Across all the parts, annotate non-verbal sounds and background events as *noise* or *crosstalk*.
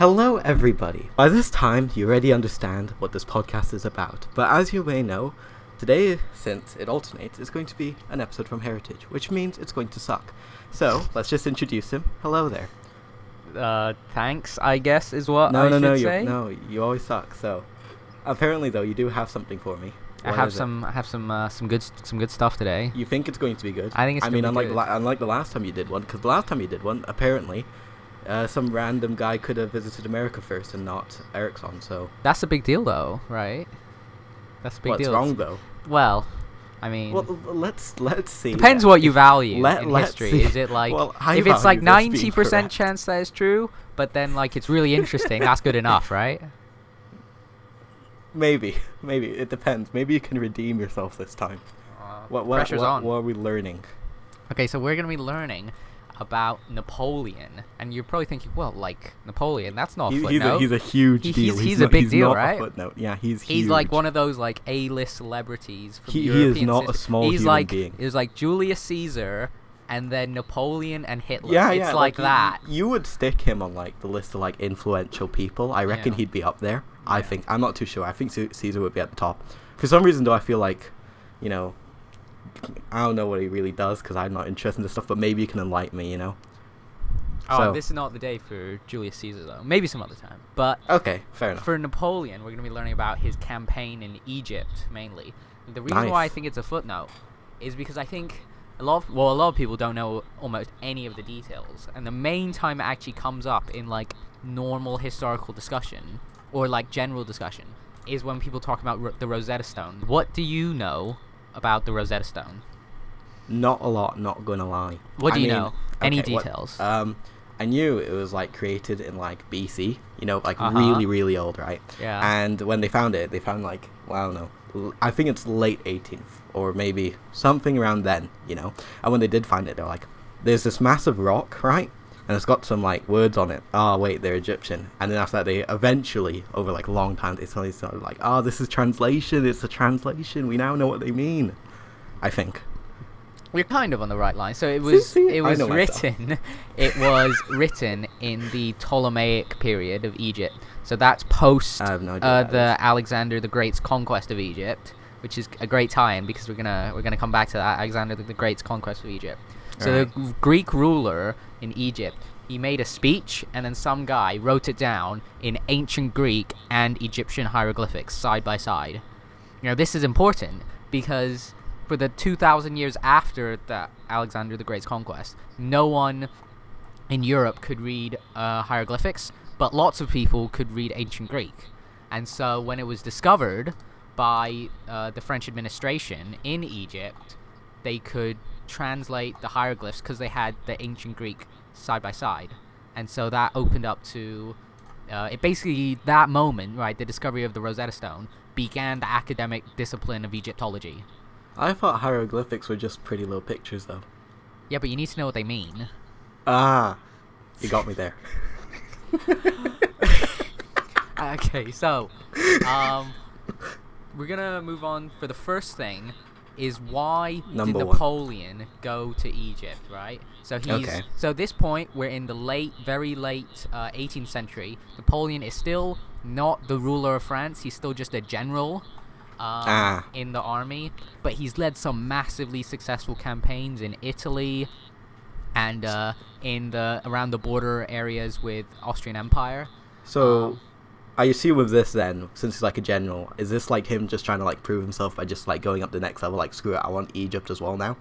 Hello, everybody. By this time, you already understand what this podcast is about. But as you may know, today, since it alternates, is going to be an episode from Heritage, which means it's going to suck. So let's just introduce him. Hello there. Uh, thanks, I guess, is what No, I no, should no, you no, you always suck. So apparently, though, you do have something for me. I have is it? some, I have some, uh, some good, some good stuff today. You think it's going to be good? I think it's I mean, be unlike. La- unlike the last time you did one, because the last time you did one, apparently, uh, some random guy could have visited America first and not Ericsson. So That's a big deal, though, right? That's a big what's deal. What's wrong though? Well, I mean, Well, let's let's see. depends what you value Let- in history. see. Is it like Well, if it's like value this being ninety percent chance that it's true, but then like it's really interesting, that's good enough, *laughs* right? Maybe, maybe it depends. Maybe you can redeem yourself this time. What what Pressure's what, on. what are we learning? Okay, so we're gonna be learning about Napoleon, and you're probably thinking, well, like Napoleon, that's not a He- he's, a, he's a huge He- deal. he's- he's a not, big he's deal, right? A footnote. Yeah, he's He's like one of those like A-list celebrities from He- he is European not a small He's human like being. it was like Julius Caesar, and then Napoleon and Hitler. Yeah, it's yeah, like, you- that. You, would stick him on like the list of like influential people. I reckon Yeah. he'd be up there. I think. I'm not too sure. I think Caesar would be at the top. For some reason, though, I feel like, you know, I don't know what he really does because I'm not interested in this stuff. But maybe you can enlighten me. You know. oh, so- this is not the day for Julius Caesar though. Maybe some other time. But Okay, fair enough. for Napoleon, we're gonna be learning about his campaign in Egypt mainly. The reason why I think it's a footnote is because I think a lot of well, a lot of people don't know almost any of the details, and the main time it actually comes up in like normal historical discussion or like general discussion is when people talk about the Rosetta Stone. What do you know about the Rosetta Stone? Not a lot. Not gonna lie. What I do you mean, know? Any okay, what- details? um, I knew it was like created in like BC. You know, like Uh-huh. really, really old, right? Yeah. And when they found it, they found like well, I don't know. I think it's late 18th or maybe something around then. You know. And when they did find it, they're like, "There's this massive rock, right?" And it's got some like words on it. Oh wait, they're Egyptian. And then after that, they eventually, over like a long time, they suddenly started like, "Oh, this is translation. It's a translation. We now know what they mean." I think. We're kind of on the right line. So it was see, it was written it was *laughs* written in the Ptolemaic period of Egypt. So that's post I have no idea uh, the. Alexander the Great's conquest of Egypt, which is a great tie-in because we're gonna we're gonna come back to that Alexander the Great's conquest of Egypt. So Alright. the Greek ruler in Egypt, he made a speech and then some guy wrote it down in ancient Greek and Egyptian hieroglyphics side by side. Know, this is important because for the 2,000 years after the Alexander the Great's conquest, no one in Europe could read uh, hieroglyphics, but lots of people could read ancient Greek. And so when it was discovered by uh, the French administration in Egypt, they could translate the hieroglyphs because they had the ancient Greek side by side. And so that opened up to uh, it basically that moment, right, the discovery of the Rosetta Stone began the academic discipline of Egyptology. I thought hieroglyphics were just pretty little pictures, though. Yeah, but you need to know what they mean. Ah, you got me there. *laughs* okay, so um, we're gonna move on for the first thing is why Number did one. Napoleon go to Egypt, right? So he's Okay. so at this point we're in the late, very late uh, 18th century. Napoleon is still not the ruler of France. He's still just a general. Um, Ah. in the army, but he's led some massively successful campaigns in Italy and uh, in the around the border areas with Austrian Empire. So, Um, I assume with this then, since he's like a general, is this like him just trying to like prove himself by just like going up the next level? Like, screw it, I want Egypt as well now.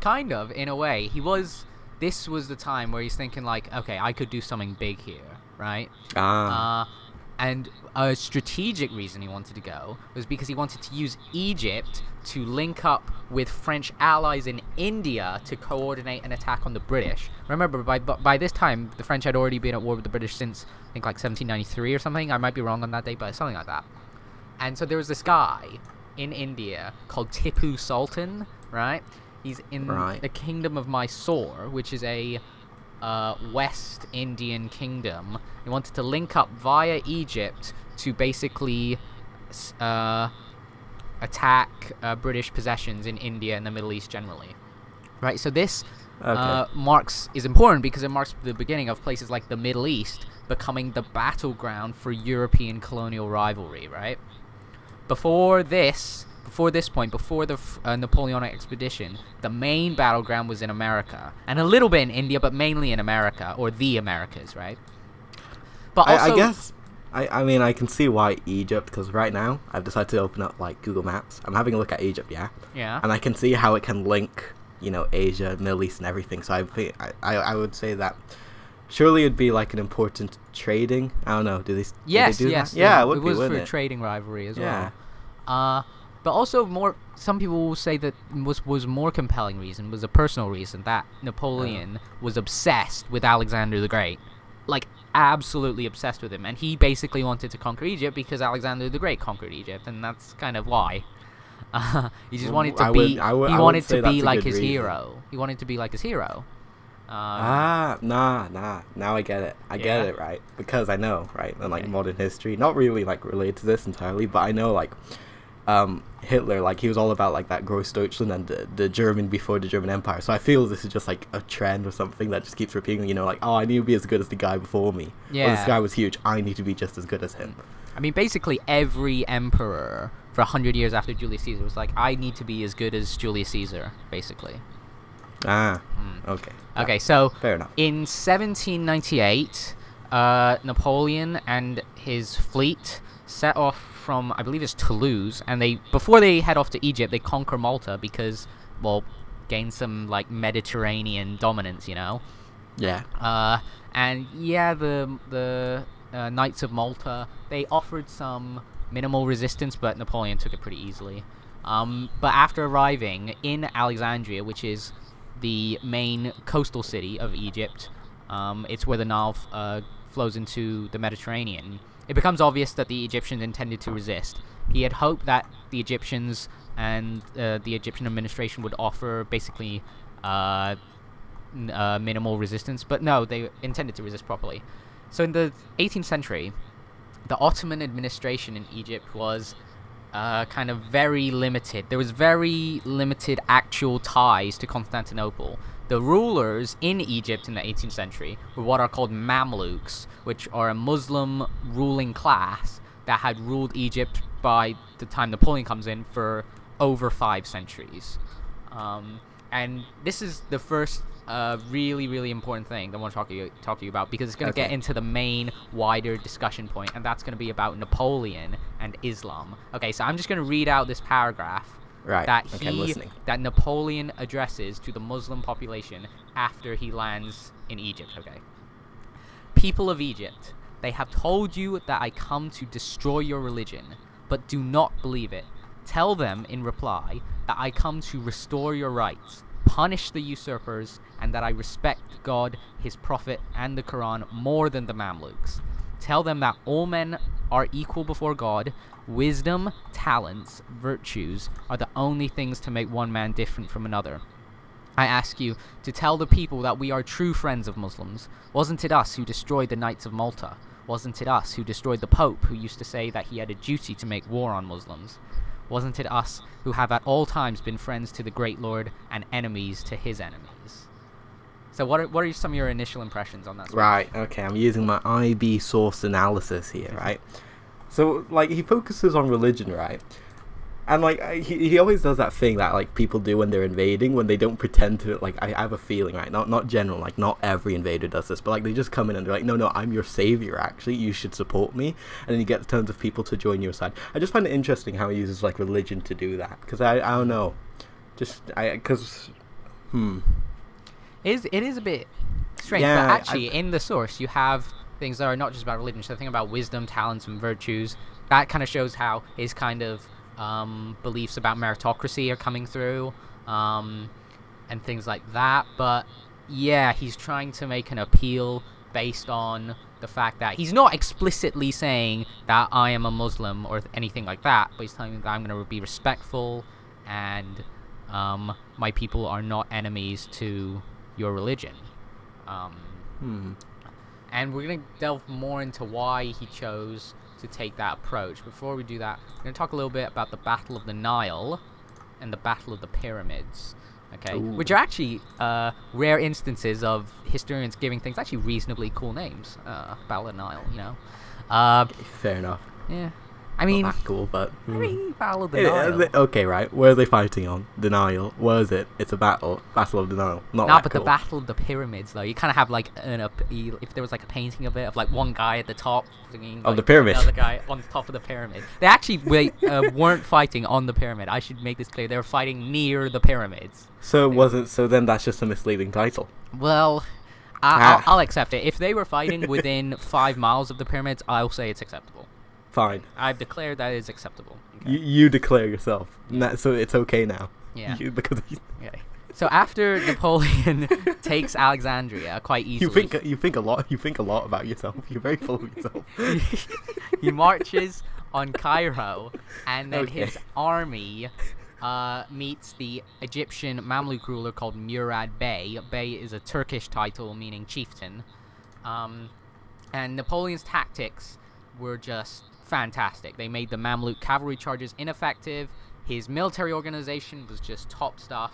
Kind of, in a way. He was. This was the time where he's thinking like, okay, I could do something big here, right? Ah, Uh, and a strategic reason he wanted to go was because he wanted to use Egypt to link up with French allies in India to coordinate an attack on the British. Remember, by by this time, the French had already been at war with the British since I think like 1793 or something. I might be wrong on that date, but something like that. And so there was this guy in India called Tipu Sultan, right? He's in Right. the kingdom of Mysore, which is a uh, West Indian kingdom. He wanted to link up via Egypt to basically uh, attack uh, British possessions in India and the Middle East generally. Right. So this okay. uh, marks is important because it marks the beginning of places like the Middle East becoming the battleground for European colonial rivalry, right? Before this, before this point, before the uh, Napoleonic expedition, the main battleground was in America, and a little bit in India, but mainly in America or the Americas, right? But I, also, I guess. I, I mean, I can see why Egypt, because right now I've decided to open up like Google Maps. I'm having a look at Egypt, yeah, yeah, and I can see how it can link, you know, Asia, Middle East, and everything. So I think I, I, I would say that surely it'd be like an important trading. I don't know. Do they? do they yes, do yes, That? Yeah, it would it be, was wouldn't for it? trading rivalry as Yeah. well. Uh, but also more. Some people will say that was was more compelling reason was a personal reason that Napoleon was obsessed with Alexander the Great, like absolutely obsessed with him, and he basically wanted to conquer Egypt because Alexander the Great conquered Egypt, and that's kind of why. Uh, *laughs* he just Well, wanted to I be. would- I would- he wanted to be like his reason. hero. He wanted to be like his hero. Um, Ah, nah, nah. Now I get it. I get it, right? Because I know, right? And like Okay. modern history, not really like related to this entirely, but I know like um Hitler, like he was all about like that Gross Deutschland and the, the German before the German Empire. So I feel this is just like a trend or something that just keeps repeating. You know, like oh, I need to be as good as the guy before me. Or Yeah. this guy was huge. I need to be just as good as him. I mean, basically every emperor for a hundred years after Julius Caesar was like, I need to be as good as Julius Caesar, basically. Ah, Hmm. okay. Okay, so Fair enough. in 1798, uh, Napoleon and his fleet set off from, I believe it's Toulouse, and they before they head off to Egypt, they conquer Malta because, well, gain some like Mediterranean dominance, you know. Yeah. Uh, and yeah, the the uh, Knights of Malta they offered some minimal resistance, but Napoleon took it pretty easily. Um, but after arriving in Alexandria, which is the main coastal city of Egypt, um, it's where the Nile uh, flows into the Mediterranean. It becomes obvious that the Egyptians intended to resist. He had hoped that the Egyptians and uh, the Egyptian administration would offer basically uh, uh, minimal resistance, but no, they intended to resist properly. So in the 18th century, the Ottoman administration in Egypt was uh, kind of very limited. There was very limited actual ties to Constantinople. The rulers in Egypt in the 18th century were what are called Mamluks, which are a Muslim ruling class that had ruled Egypt by the time Napoleon comes in for over five centuries. Um, and this is the first uh, really, really important thing that I want to talk to you talk to you about because it's going to get into the main wider discussion point, and that's going to be about Napoleon and Islam. Okay, so I'm just going to read out this paragraph Right. that he that Napoleon addresses to the Muslim population after he lands in Egypt. Okay. People of Egypt, they have told you that I come to destroy your religion, but do not believe it. Tell them in reply that I come to restore your rights, punish the usurpers, and that I respect God, His Prophet, and the Quran more than the Mamluks. Tell them that all men are equal before God. Wisdom, talents, virtues are the only things to make one man different from another. I ask you to tell the people that we are true friends of Muslims. Wasn't it us who destroyed the Knights of Malta? Wasn't it us who destroyed the Pope, who used to say that he had a duty to make war on Muslims? Wasn't it us who have at all times been friends to the Great Lord and enemies to his enemies? So, what are, what are some of your initial impressions on that? speech? Right. Okay. I'm using my IB source analysis here. Mm-hmm. Right. So like he focuses on religion, right? And like he, he always does that thing that like people do when they're invading when they don't pretend to like I, I have a feeling right? Not not general like not every invader does this but like they just come in and they're like no no I'm your savior actually. You should support me. And then you get tons of people to join your side. I just find it interesting how he uses like religion to do that because I I don't know. Just I because hmm. It is, it is a bit strange, Yeah, but I- actually, in the source, you have things that are not just about religion, so think about wisdom, talents, and virtues. That kind of shows how his kind of um, beliefs about meritocracy are coming through, um, and things like that. But yeah, he's trying to make an appeal based on the fact that he's not explicitly saying that I am a Muslim or anything like that, but he's telling me that I'm going to be respectful and um, my people are not enemies to your religion. Um, hmm and we're going to delve more into why he chose to take that approach. Before we do that, we're going to talk a little bit about the Battle of the Nile and the Battle of the Pyramids. Okay, Ooh. which are actually uh, rare instances of historians giving things actually reasonably cool names. Uh, Battle of the Nile, you know. Uh, Fair enough. yeah, I mean, Not that cool, but I mm. mean, Battle of the Yeah, Nile. the- okay, right. Where are they fighting on? Denial. Where is it? It's a battle. Battle of Denial. Not Nah, but cool. the Battle of the Pyramids, though, you kind of have like an up, if there was like a painting of it of like one guy at the top singing, Of the pyramid. the other guy on top of the pyramid. They actually wait, *laughs* uh, weren't fighting on the pyramid. I should make this clear. They were fighting near the pyramids. So it wasn't. So then that's just a misleading title. Well, I, Ah. I'll, I'll accept it. If they were fighting *laughs* within five miles of the pyramids, I'll say it's acceptable. Fine. I've declared that is acceptable. Okay. You, you declare yourself. Na- so it's okay now. Yeah. *laughs* You, because Okay. So after Napoleon *laughs* takes Alexandria quite easily, you think you think a lot. You think a lot about yourself. *laughs* You're very full of yourself. he marches on Cairo, and then Okay. his army uh, meets the Egyptian Mamluk ruler called Murad Bey. Bey is a Turkish title meaning chieftain. Um, and Napoleon's tactics were just fantastic. They made the Mamluk cavalry charges ineffective. His military organization was just top stuff.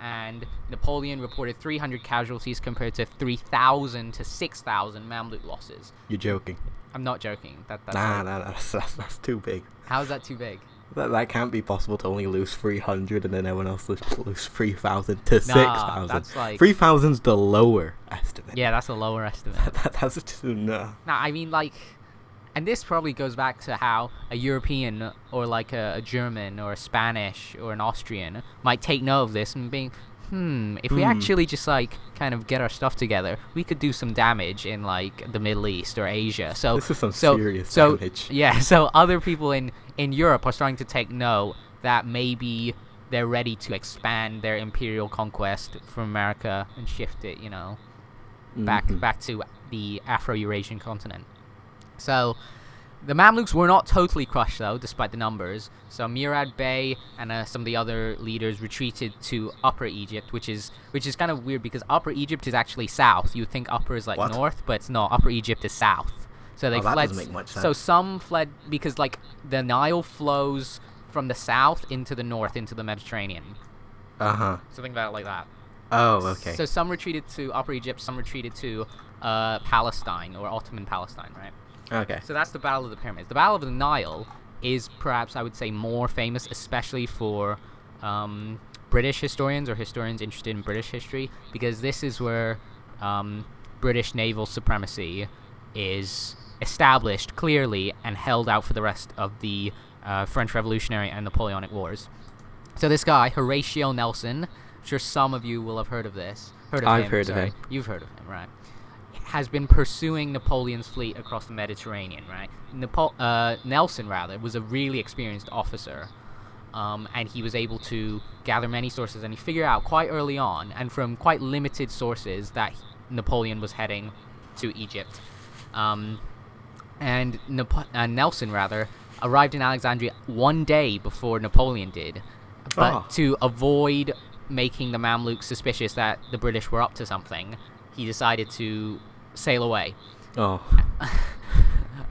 And Napoleon reported 300 casualties compared to 3,000 to 6,000 Mamluk losses. You're joking. I'm not joking. That, that's Nah, nah, nah. That's, that's, that's too big. How is that too big? That, that can't be possible to only lose 300 and then everyone else lose, lose 3,000 to Nah, 6,000. that's like- 3,000's the lower estimate. Yeah, that's a lower estimate. *laughs* that, that's too, no. Now, I mean, like, and this probably goes back to how a European or like a, a German or a Spanish or an Austrian might take note of this and being, hmm, if we Hmm. actually just like kind of get our stuff together, we could do some damage in like the Middle East or Asia. So This is some so, serious so, damage. *laughs* Yeah, so other people in in Europe are starting to take note that maybe they're ready to expand their imperial conquest from America and shift it, you know, back Mhm. back to the Afro-Eurasian continent. So the Mamluks were not totally crushed though, despite the numbers. So Murad Bey and uh, some of the other leaders retreated to Upper Egypt, which is which is kind of weird because Upper Egypt is actually south. You would think Upper is like What? north, but it's not. Upper Egypt is south. So they Oh, that fled. doesn't make much So some fled because like the Nile flows from the south into the north into the Mediterranean. Uh-huh. So think about it like that. Oh, okay. So some retreated to Upper Egypt, some retreated to uh, Palestine or Ottoman Palestine, right? Okay. So that's the Battle of the Pyramids. The Battle of the Nile is perhaps I would say more famous, especially for um, British historians or historians interested in British history, because this is where um, British naval supremacy is established clearly and held out for the rest of the uh, French Revolutionary and Napoleonic Wars. So this guy, Horatio Nelson, I'm sure some of you will have heard of this. Heard of I've him, heard of him. You've heard of him, right? Has been pursuing Napoleon's fleet across the Mediterranean, right? Napo- uh, Nelson, rather, was a really experienced officer, um, and he was able to gather many sources, and he figured out quite early on, and from quite limited sources, that Napoleon was heading to Egypt. Um, and uh, Nelson rather arrived in Alexandria one day before Napoleon did, but Ah. to avoid making the Mamluks suspicious that the British were up to something, he decided to sail away. Oh. *laughs*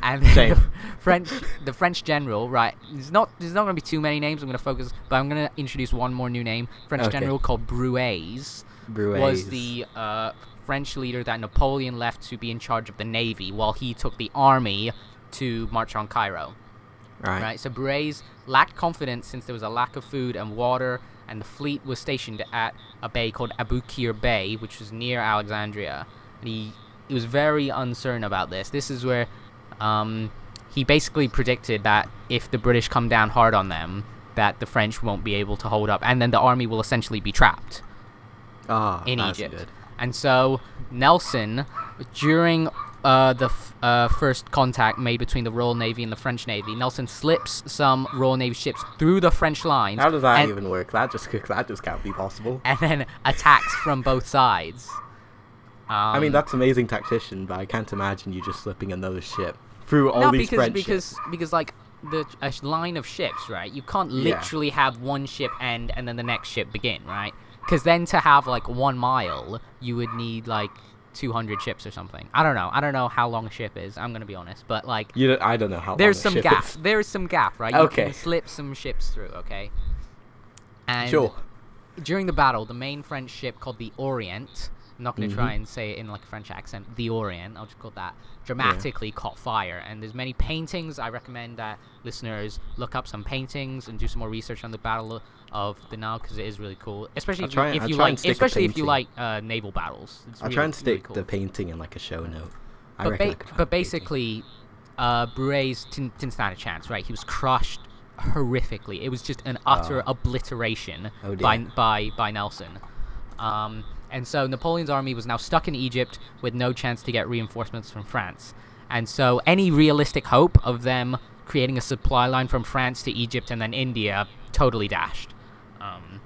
And the *laughs* French, the French general, right? There's not, there's not going to be too many names. I'm going to focus, but I'm going to introduce one more new name. French Okay. general called Brueys Brueys. was the uh, French leader that Napoleon left to be in charge of the navy, while he took the army to march on Cairo. Right. Right. So Brueys lacked confidence since there was a lack of food and water, and the fleet was stationed at a bay called Aboukir Bay, which was near Alexandria. And he he was very uncertain about this. This is where um, he basically predicted that if the British come down hard on them, that the French won't be able to hold up, and then the army will essentially be trapped Ah, in that's Egypt. good. And so Nelson, during uh, the f- uh, first contact made between the Royal Navy and the French Navy, Nelson slips some Royal Navy ships through the French lines. How does that and, even work? That just *laughs* that just can't be possible. And then attacks from both sides. Um, I mean, that's amazing tactician, but I can't imagine you just slipping another ship through all no, these because French because ships. because like the a line of ships, right? You can't Yeah. literally have one ship end and then the next ship begin, right? Because then to have like one mile, you would need like 200 ships or something. I don't know. I don't know how long a ship is. I'm gonna be honest, but like You, don't- I don't know how. long there's a some ship gap. is. *laughs* There's some gap, right? You Okay. can slip some ships through, okay? And Sure. during the battle, the main French ship called the Orient. I'm not going to try and say it in like a French accent. The Orient, I'll just call that. Dramatically caught fire, and there's many paintings. I recommend that listeners look up some paintings and do some more research on the Battle of the Nile because it is really cool. Especially if try- you, if you like, and stick a especially if you like uh, naval battles. It's I'll really, try and really stick cool the painting in like a show note. I but, ba- but basically, uh, Brueys didn't, didn't stand a chance, right? He was crushed horrifically. It was just an utter Oh. obliteration Oh, by, by by Nelson. Um, and so Napoleon's army was now stuck in Egypt with no chance to get reinforcements from France. And so any realistic hope of them creating a supply line from France to Egypt and then India totally dashed. Um,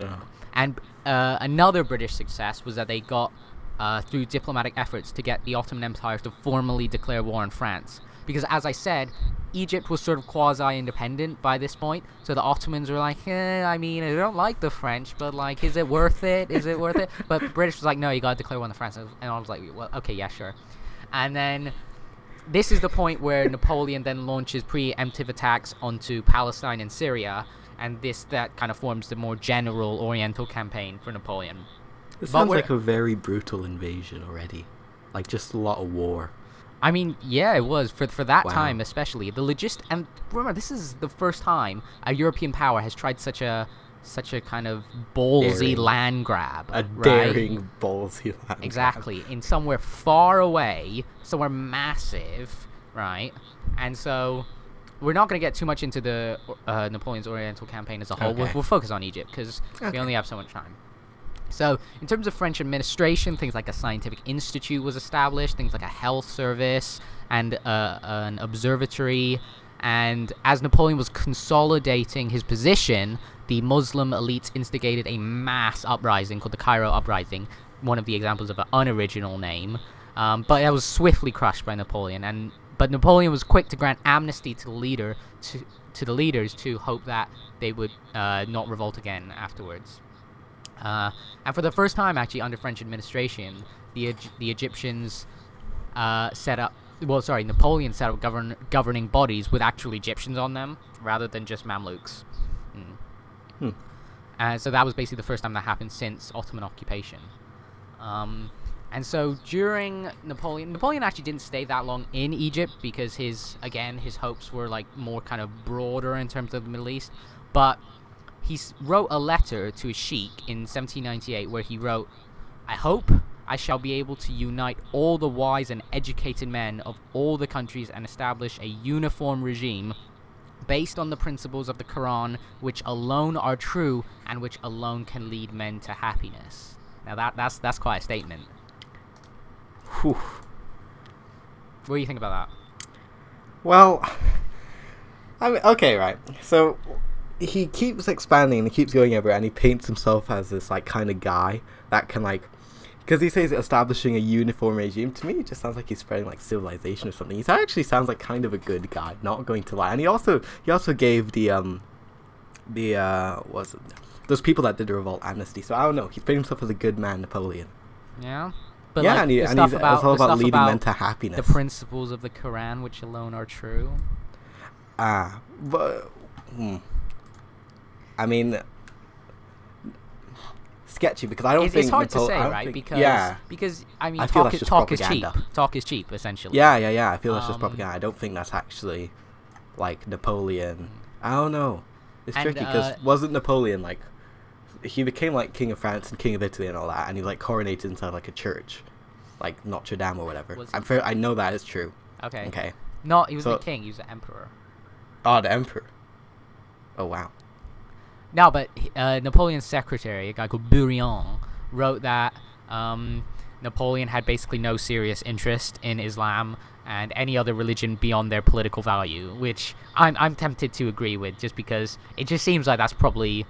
Yeah. and uh, another British success was that they got, uh, through diplomatic efforts, to get the Ottoman Empire to formally declare war on France. Because, as I said, Egypt was sort of quasi independent by this point. So the Ottomans were like, eh, I mean, I don't like the French, but, like, is it worth it? Is it worth it? But the British was like, no, you gotta declare war on the France. And I was like, well, okay, yeah, sure. And then this is the point where Napoleon then launches preemptive attacks onto Palestine and Syria, and this that kind of forms the more general Oriental campaign for Napoleon. This But sounds like a very brutal invasion already. Like just a lot of war. I mean, yeah, it was for for that Wow. time especially. The logist and remember, this is the first time a European power has tried such a such a kind of ballsy Daring. land grab. A right? daring ballsy land grab. Exactly, in somewhere far away, somewhere massive, right? And so we're not going to get too much into the uh, Napoleon's Oriental campaign as a whole. We'll, Okay. we'll focus on Egypt because we only have so much time. So, in terms of French administration, things like a scientific institute was established, things like a health service and uh, an observatory. And as Napoleon was consolidating his position, the Muslim elites instigated a mass uprising called the Cairo Uprising, one of the examples of an unoriginal name. Um, but it was swiftly crushed by Napoleon, and but Napoleon was quick to grant amnesty to the leader to to the leaders to hope that they would uh, not revolt again afterwards. Uh, and for the first time, actually, under French administration, the the Egyptians uh, set up. Well, sorry, Napoleon set up govern governing bodies with actual Egyptians on them rather than just Mamluks. Mm. Hmm. And so that was basically the first time that happened since Ottoman occupation. Um, and so during Napoleon, Napoleon actually didn't stay that long in Egypt because his, again, his hopes were like more kind of broader in terms of the Middle East. But he wrote a letter to a sheik in 1798 where he wrote, I hope I shall be able to unite all the wise and educated men of all the countries and establish a uniform regime based on the principles of the Quran, which alone are true and which alone can lead men to happiness. Now that that's that's quite a statement. Whew. What do you think about that? Well, I mean, okay, right. So he keeps expanding and he keeps going everywhere, and he paints himself as this like kind of guy that can like, because he says establishing a uniform regime. To me, it just sounds like he's spreading like civilization or something. He actually sounds like kind of a good guy, not going to lie. And he also he also gave the um the uh was it those people that did the revolt amnesty. So I don't know. He's painting himself as a good man, Napoleon. Yeah. But yeah, like, and, he, and he's about it's all about leading about men to happiness. the principles of the Quran, which alone are true. Ah, but hmm. I mean, sketchy because I don't It's, think it's hard to say, right? think- because yeah, because I mean, I talk, is, talk is cheap. Talk is cheap, essentially. yeah, yeah, yeah. I feel that's just Um, propaganda. I don't think that's actually like Napoleon. I don't know. It's And, tricky because uh, wasn't Napoleon like he became like king of France and king of Italy and all that, and he like coronated inside like a church, like Notre Dame or whatever. I'm fair, I know that is true. Okay. Okay. No, he was So- the king. He was the emperor. Oh, the emperor. Oh wow. No, but uh, Napoleon's secretary, a guy called Bourrienne, wrote that um, Napoleon had basically no serious interest in Islam and any other religion beyond their political value, which I'm, I'm tempted to agree with, just because it just seems like that's probably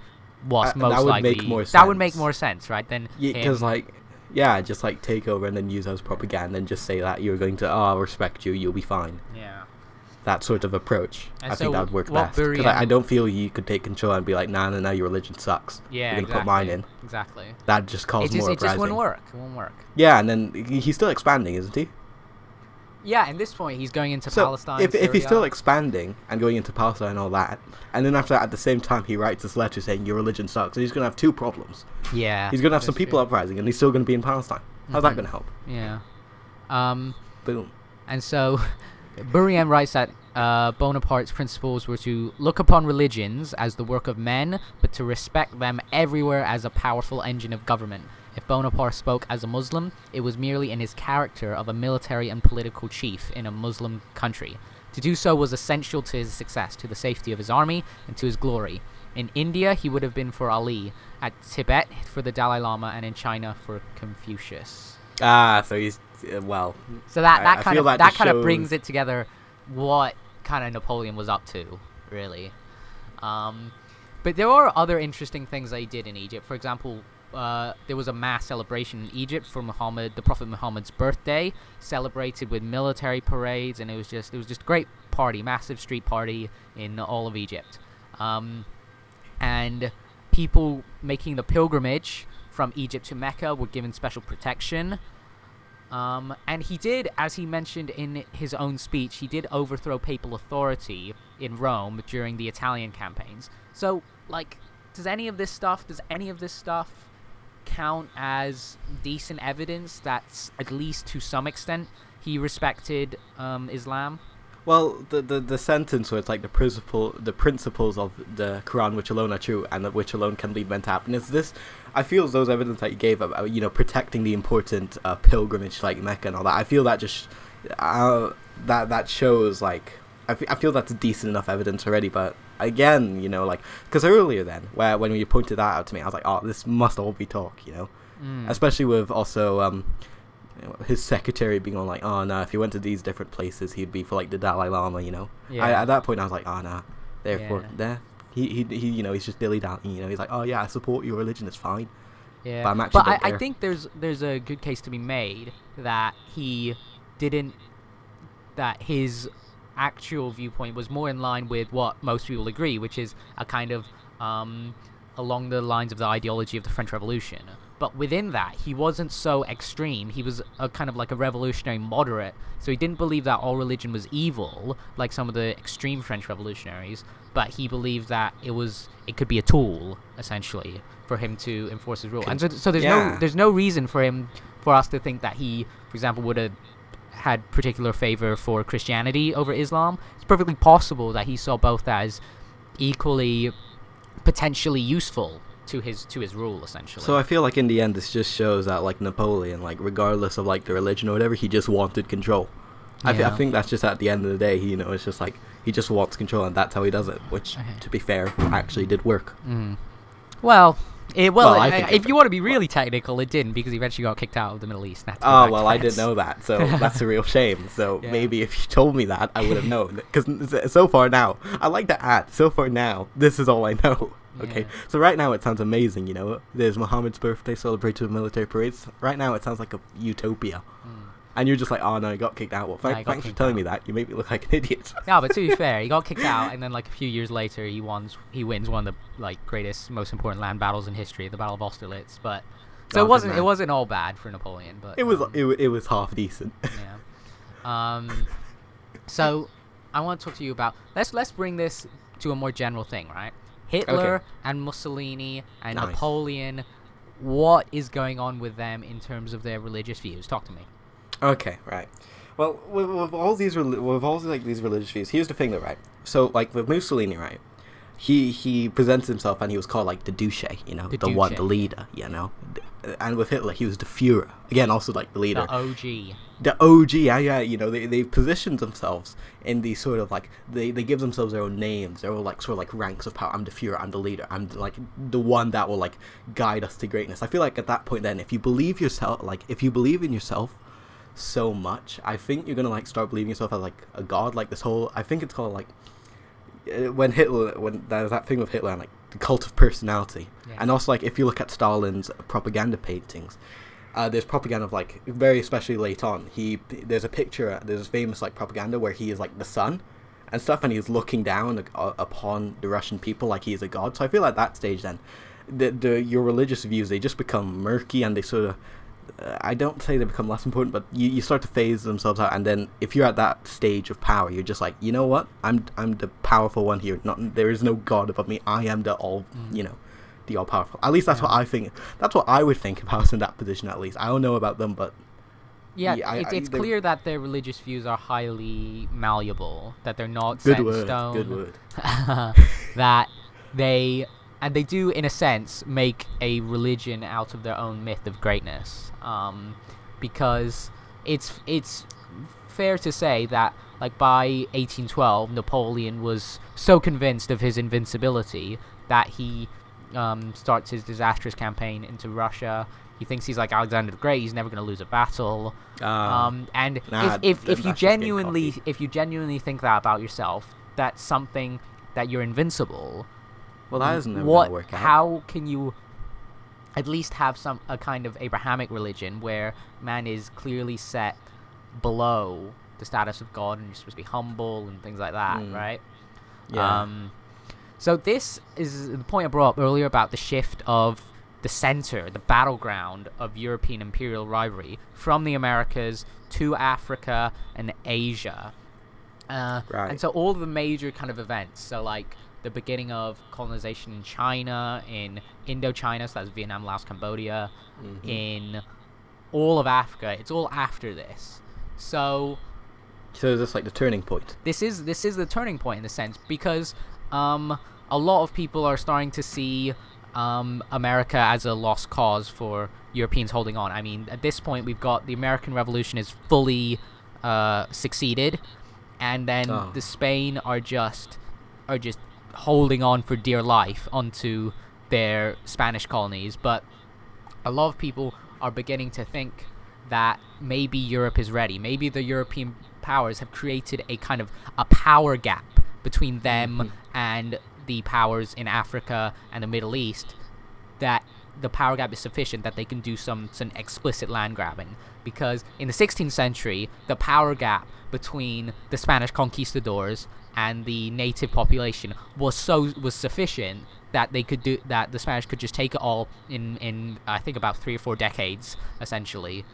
what's Uh, that most would likely. make more That would make more sense, right? Than Yeah, because him- like, yeah, just like take over and then use as propaganda and just say that you're going to, oh, I'll respect you, you'll be fine. yeah. That sort of approach, And I so think that would work best. Because I, I don't feel you could take control and be like, nah, nah, nah, your religion sucks. Yeah, you're gonna exactly. put mine in. Exactly. That just causes more it just wouldn't work. It won't work. Yeah, and then he's still expanding, isn't he? Yeah, at this point he's going into So Palestine. if, if he's still expanding and going into Palestine and all that, and then after that, at the same time, he writes this letter saying your religion sucks, so he's going to have two problems. yeah, He's going to have some people true. uprising, and he's still going to be in Palestine. How's that Mhm. going to help? Yeah. Um, Boom. and so *laughs* Bourrienne writes that uh, Bonaparte's principles were to look upon religions as the work of men, but to respect them everywhere as a powerful engine of government. If Bonaparte spoke as a Muslim, it was merely in his character of a military and political chief in a Muslim country. To do so was essential to his success, to the safety of his army, and to his glory. In India, he would have been for Ali, at Tibet for the Dalai Lama, and in China for Confucius. Ah, so he's well. So that that I kind feel of that that, kind of brings it together what kind of Napoleon was up to, really. Um, but there are other interesting things he did in Egypt. For example, uh, there was a mass celebration in Egypt for Muhammad, the Prophet Muhammad's birthday, celebrated with military parades, and it was just it was just a great party, massive street party in all of Egypt. Um, and people making the pilgrimage from Egypt to Mecca were given special protection. Um, and he did, as he mentioned in his own speech, he did overthrow papal authority in Rome during the Italian campaigns. So, like, does any of this stuff, does any of this stuff count as decent evidence that, at least to some extent, he respected um, Islam? Well, the, the the sentence where it's like the principle the principles of the Quran which alone are true and which alone can lead men to happiness. This, I feel, those evidence that you gave about you know protecting the important uh, pilgrimage like Mecca and all that. I feel that just uh, that that shows like I feel that's decent enough evidence already. But again, you know, like because earlier then where when you pointed that out to me, I was like, oh, this must all be talk, you know. Mm. Especially with also um, his secretary being on like, oh no, if he went to these different places, he'd be for like the Dalai Lama, you know. I, Yeah. at that point, I was like, oh no, therefore, Yeah. there. He, he, he, you know, he's just dilly dallying. You know, he's like, oh yeah, I support your religion, it's fine. Yeah, But I'm actually but I, I think there's there's a good case to be made that he didn't that his actual viewpoint was more in line with what most people agree, which is a kind of um, along the lines of the ideology of the French Revolution. But within that, he wasn't so extreme. He was a kind of like a revolutionary moderate. So he didn't believe that all religion was evil, like some of the extreme French revolutionaries. But he believed that it was it could be a tool, essentially, for him to enforce his rule. And so, so there's Yeah. no there's no reason for him for us to think that he, for example, would have had particular favor for Christianity over Islam. It's perfectly possible that he saw both as equally potentially useful to his to his rule, essentially. So I feel like in the end, this just shows that like Napoleon, like regardless of like the religion or whatever, he just wanted control. I, th- I think that's just at the end of the day, you know, it's just like he just wants control, and that's how he does it. Which, Okay. to be fair, actually did work. Mm. Well, it, well, Well, I I- think if you want to be really technical, it didn't because he eventually got kicked out of the Middle East. Oh well, I didn't know that, so *laughs* that's a real shame. So Yeah. maybe if you told me that, I would have known. Because so far now, I like to add. So far now, this is all I know. Okay, Yeah. so right now it sounds amazing. You know, there's Muhammad's birthday celebrated with military parades. Right now it sounds like a utopia, Mm. and you're just like, oh no, he got kicked out. Well, thank, got thanks for telling out. me that. You make me look like an idiot. *laughs* No, but to be *laughs* fair, he got kicked out, and then like a few years later, he wins. He wins one of the like greatest, most important land battles in history, the Battle of Austerlitz. But so Oh, it wasn't. It wasn't all bad for Napoleon. But It was um, it, it was half decent. *laughs* yeah. Um, so I want to talk to you about let's let's bring this to a more general thing, right? Hitler Okay. and Mussolini and Nice. Napoleon. What is going on with them in terms of their religious views? Talk to me. Okay, right. Well, with, with all these with all like these religious views, here's the thing, though, right? So, like with Mussolini, right? He he presents himself and he was called like the Duce, you know, The the, one, the leader, you know. And with Hitler, he was the Führer, again, also like the leader, The OG. the OG. Yeah, yeah, you know, they they positioned themselves in these sort of like they they give themselves their own names, their own like sort of like ranks of power. I'm the Führer, I'm the leader, I'm like the one that will like guide us to greatness. I feel like at that point, then, if you believe yourself, like if you believe in yourself so much, I think you're gonna like start believing yourself as like a god. Like this whole, I think it's called like when Hitler, when there's that thing with Hitler, and, like the cult of personality, Yeah. and also like if you look at Stalin's propaganda paintings. Uh, there's propaganda of like very especially late on. He there's a picture. There's a famous like propaganda where he is like the sun, and stuff, and he's looking down uh, upon the Russian people like he is a god. So I feel at that stage then, the, the your religious views they just become murky and they sort of uh, I don't say they become less important, but you, you start to phase themselves out, and then if you're at that stage of power, you're just like, you know what? I'm I'm the powerful one here. Not there is no god above me. I am the all, you know, the all powerful. At least that's what Mm. I think. That's what I would think if I was in that position. At least I don't know about them, but Yeah, Yeah, I- it's, I- it's they- clear that their religious views are highly malleable, that they're not good set in stone. good word. *laughs* that they and they do in a sense make a religion out of their own myth of greatness um, because it's it's fair to say that like by 1812 napoleon was so convinced of his invincibility that he um, starts his disastrous campaign into russia he thinks he's like alexander the great he's never going to lose a battle Ah. um, and nah, if, if, if you that's just getting genuinely if you genuinely think that about yourself, that's something that you're invincible. Well, that isn't what? work out. How can you at least have some a kind of Abrahamic religion where man is clearly set below the status of God and you're supposed to be humble and things like that, Mm. right? Yeah. Um, so this is the point I brought up earlier about the shift of the center, the battleground of European imperial rivalry from the Americas to Africa and Asia. Uh, Right. And so all the major kind of events, so like the beginning of colonization in China, in Indochina, so that's Vietnam, Laos, Cambodia, Mhm. in all of Africa, it's all after this. So so is this like the turning point? this is this is the turning point in the sense because um, a lot of people are starting to see um, America as a lost cause for Europeans holding on. I mean, at this point, we've got the American Revolution is fully uh, succeeded, and then Oh. the Spain are just are just holding on for dear life onto their Spanish colonies. But a lot of people are beginning to think that maybe Europe is ready. Maybe the European powers have created a kind of a power gap between them mm-hmm. and the powers in Africa and the Middle East that the power gap is sufficient that they can do some some explicit land grabbing because in the 16th century the power gap between the Spanish conquistadors and the native population was so was sufficient that they could do that the Spanish could just take it all in in I think about 3 or 4 decades essentially.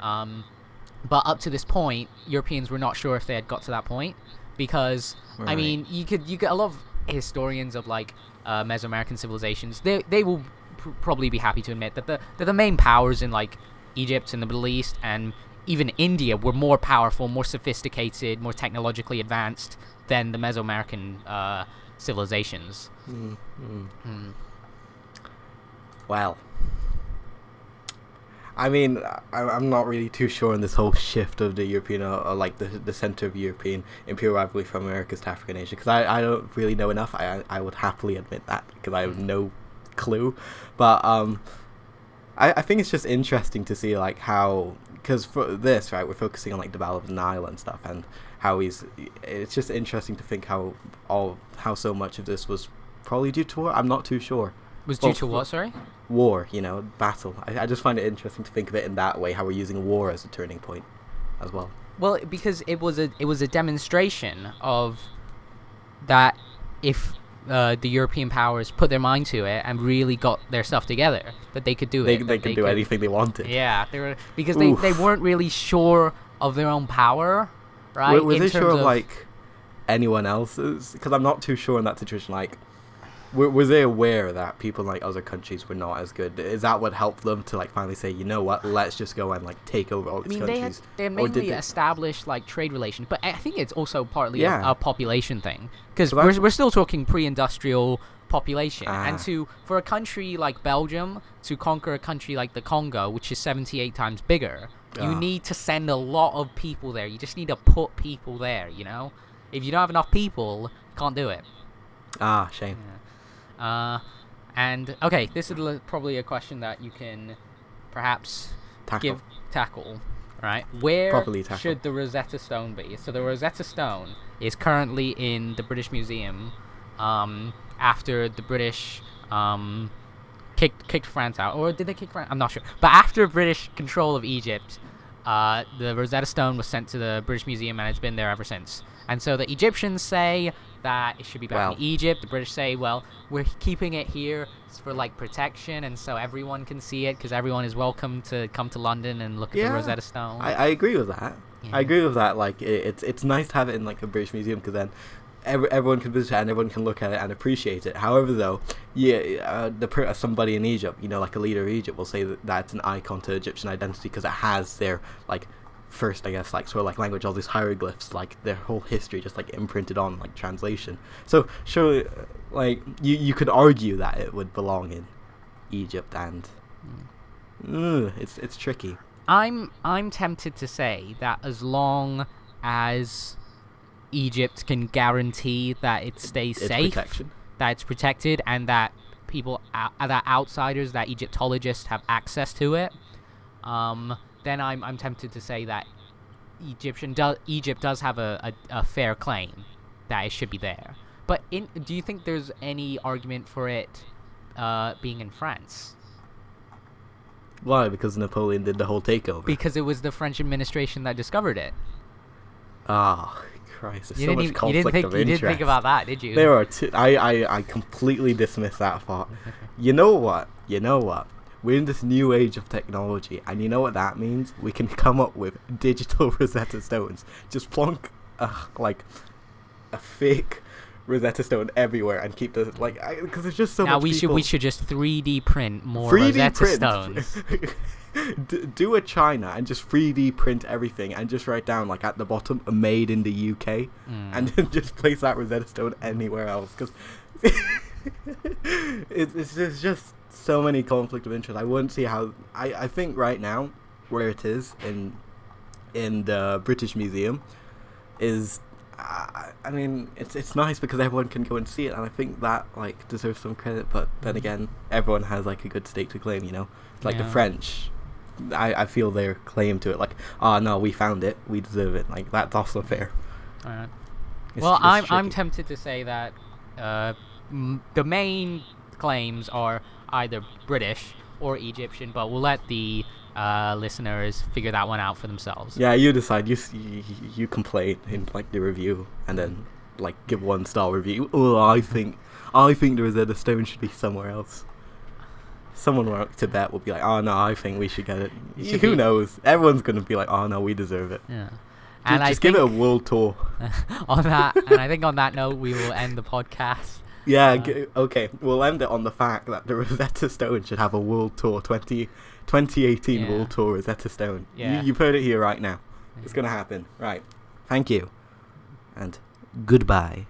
Um, but up to this point Europeans were not sure if they had got to that point because I mean you could you get a lot of historians of like uh, Mesoamerican civilizations. They they will pr- probably be happy to admit that the that the main powers in like Egypt and the Middle East and even India were more powerful, more sophisticated, more technologically advanced than the Mesoamerican uh, civilizations. Mm, mm. Hmm. Well, I mean, I, I'm not really too sure on this whole shift of the European, or, or like the the center of European imperial rivalry from Americas to Africa and Asia, because I, I don't really know enough. I I would happily admit that because I have no clue, but um, I I think it's just interesting to see like how because for this right we're focusing on like the Battle of the Nile and stuff and how he's it's just interesting to think how all how so much of this was probably due to war. I'm not too sure Was due Well, to for- what? Sorry. war, you know, battle. I, I just find it interesting to think of it in that way, how we're using war as a turning point as well. Well, because it was a it was a demonstration of that if uh, the European powers put their mind to it and really got their stuff together, that they could do They, it. they could do anything they wanted. Yeah, they were because they, they weren't really sure of their own power, right? Were, were they sure of, like anyone else's? Because I'm not too sure in that situation. Like, were, were they aware that people in like other countries were not as good? Is that what helped them to like finally say, you know what, let's just go and like take over all I these mean, they had, countries? they had Or did mainly they- established like trade relations, but I think it's also partly Yeah. a, a population thing because So we're, we're still talking pre-industrial population, and Ah. to for a country like Belgium to conquer a country like the Congo, which is 78 times bigger, you Ah. need to send a lot of people there. You just need to put people there. You know, if you don't have enough people, you can't do it. Ah, shame. Uh, and okay, this is l- probably a question that you can perhaps Tackle. give tackle. Right, where Properly tackle. should the Rosetta Stone be? So the Rosetta Stone is currently in the British Museum, um, after the British um, kicked kicked France out, or did they kick France? I'm not sure. But after British control of Egypt, uh, the Rosetta Stone was sent to the British Museum, and it's been there ever since. And so the Egyptians say that it should be back Well- in Egypt. The British say, well, we're keeping it here for like protection, and so everyone can see it because everyone is welcome to come to London and look at the Rosetta Stone. I, I agree with that. Yeah. I agree with that. Like it, it's it's nice to have it in like a British museum because then every, everyone can visit it and everyone can look at it and appreciate it. However, though, yeah, uh, the somebody in Egypt, you know, like a leader of Egypt, will say that that's an icon to Egyptian identity because it has their like first, I guess, like sort of like language, all these hieroglyphs, like their whole history, just like imprinted on like translation. So surely, like you you could argue that it would belong in Egypt and. Mm, it's it's tricky. I'm I'm tempted to say that as long as Egypt can guarantee that it stays It's safe, protection. that it's protected, and that people, uh, that outsiders, that Egyptologists have access to it, um, then I'm I'm tempted to say that Egyptian do- Egypt does have a, a, a fair claim that it should be there. But in, do you think there's any argument for it uh, being in France? Why? Because Napoleon did the whole takeover. Because it was the French administration that discovered it. Ah, Christ! There's You so didn't, much even, you didn't think of you didn't think about that, did you? There are two. I, I I completely dismiss that thought. *laughs* you know what? You know what? We're in this new age of technology, and you know what that means? We can *laughs* come up with digital *laughs* Rosetta Stones. Just plonk, uh, like, a fake Rosetta Stone everywhere, and keep the like, because there's just so now much. we should we should just 3D print more 3D Rosetta print. *laughs* stones. D- do a China and just 3D print everything and just write down like at the bottom made in the UK Mm. and then just place that Rosetta Stone anywhere else because it's, it's just so many conflict of interest. I wouldn't see how I, I think right now where it is in in the British Museum is uh, I mean it's it's nice because everyone can go and see it and I think that like deserves some credit but then again everyone has like a good stake to claim you know like the French I, I feel their claim to it like oh no we found it we deserve it like that's also fair Alright. It's- well, it's I'm I'm tempted to say that uh, m- the main claims are either British or Egyptian, but we'll let the uh, listeners figure that one out for themselves. Yeah, you decide. You, you you complain in like the review, and then like give one star review. Oh, I think I think the Rosetta Stone should be somewhere else. Someone like Tibet will be like, oh no, I think we should get it. Should Who be- knows? Everyone's gonna be like, oh no, we deserve it. Yeah. And just I give it a world tour. *laughs* on that, and I think on that note, we will end the podcast. Yeah, g- okay. We'll end it on the fact that the Rosetta Stone should have a world tour 20, 2018 Yeah. world tour Rosetta Stone. Yeah. You, you've heard it here right now. It's Yeah. gonna happen. Right. Thank you. And goodbye.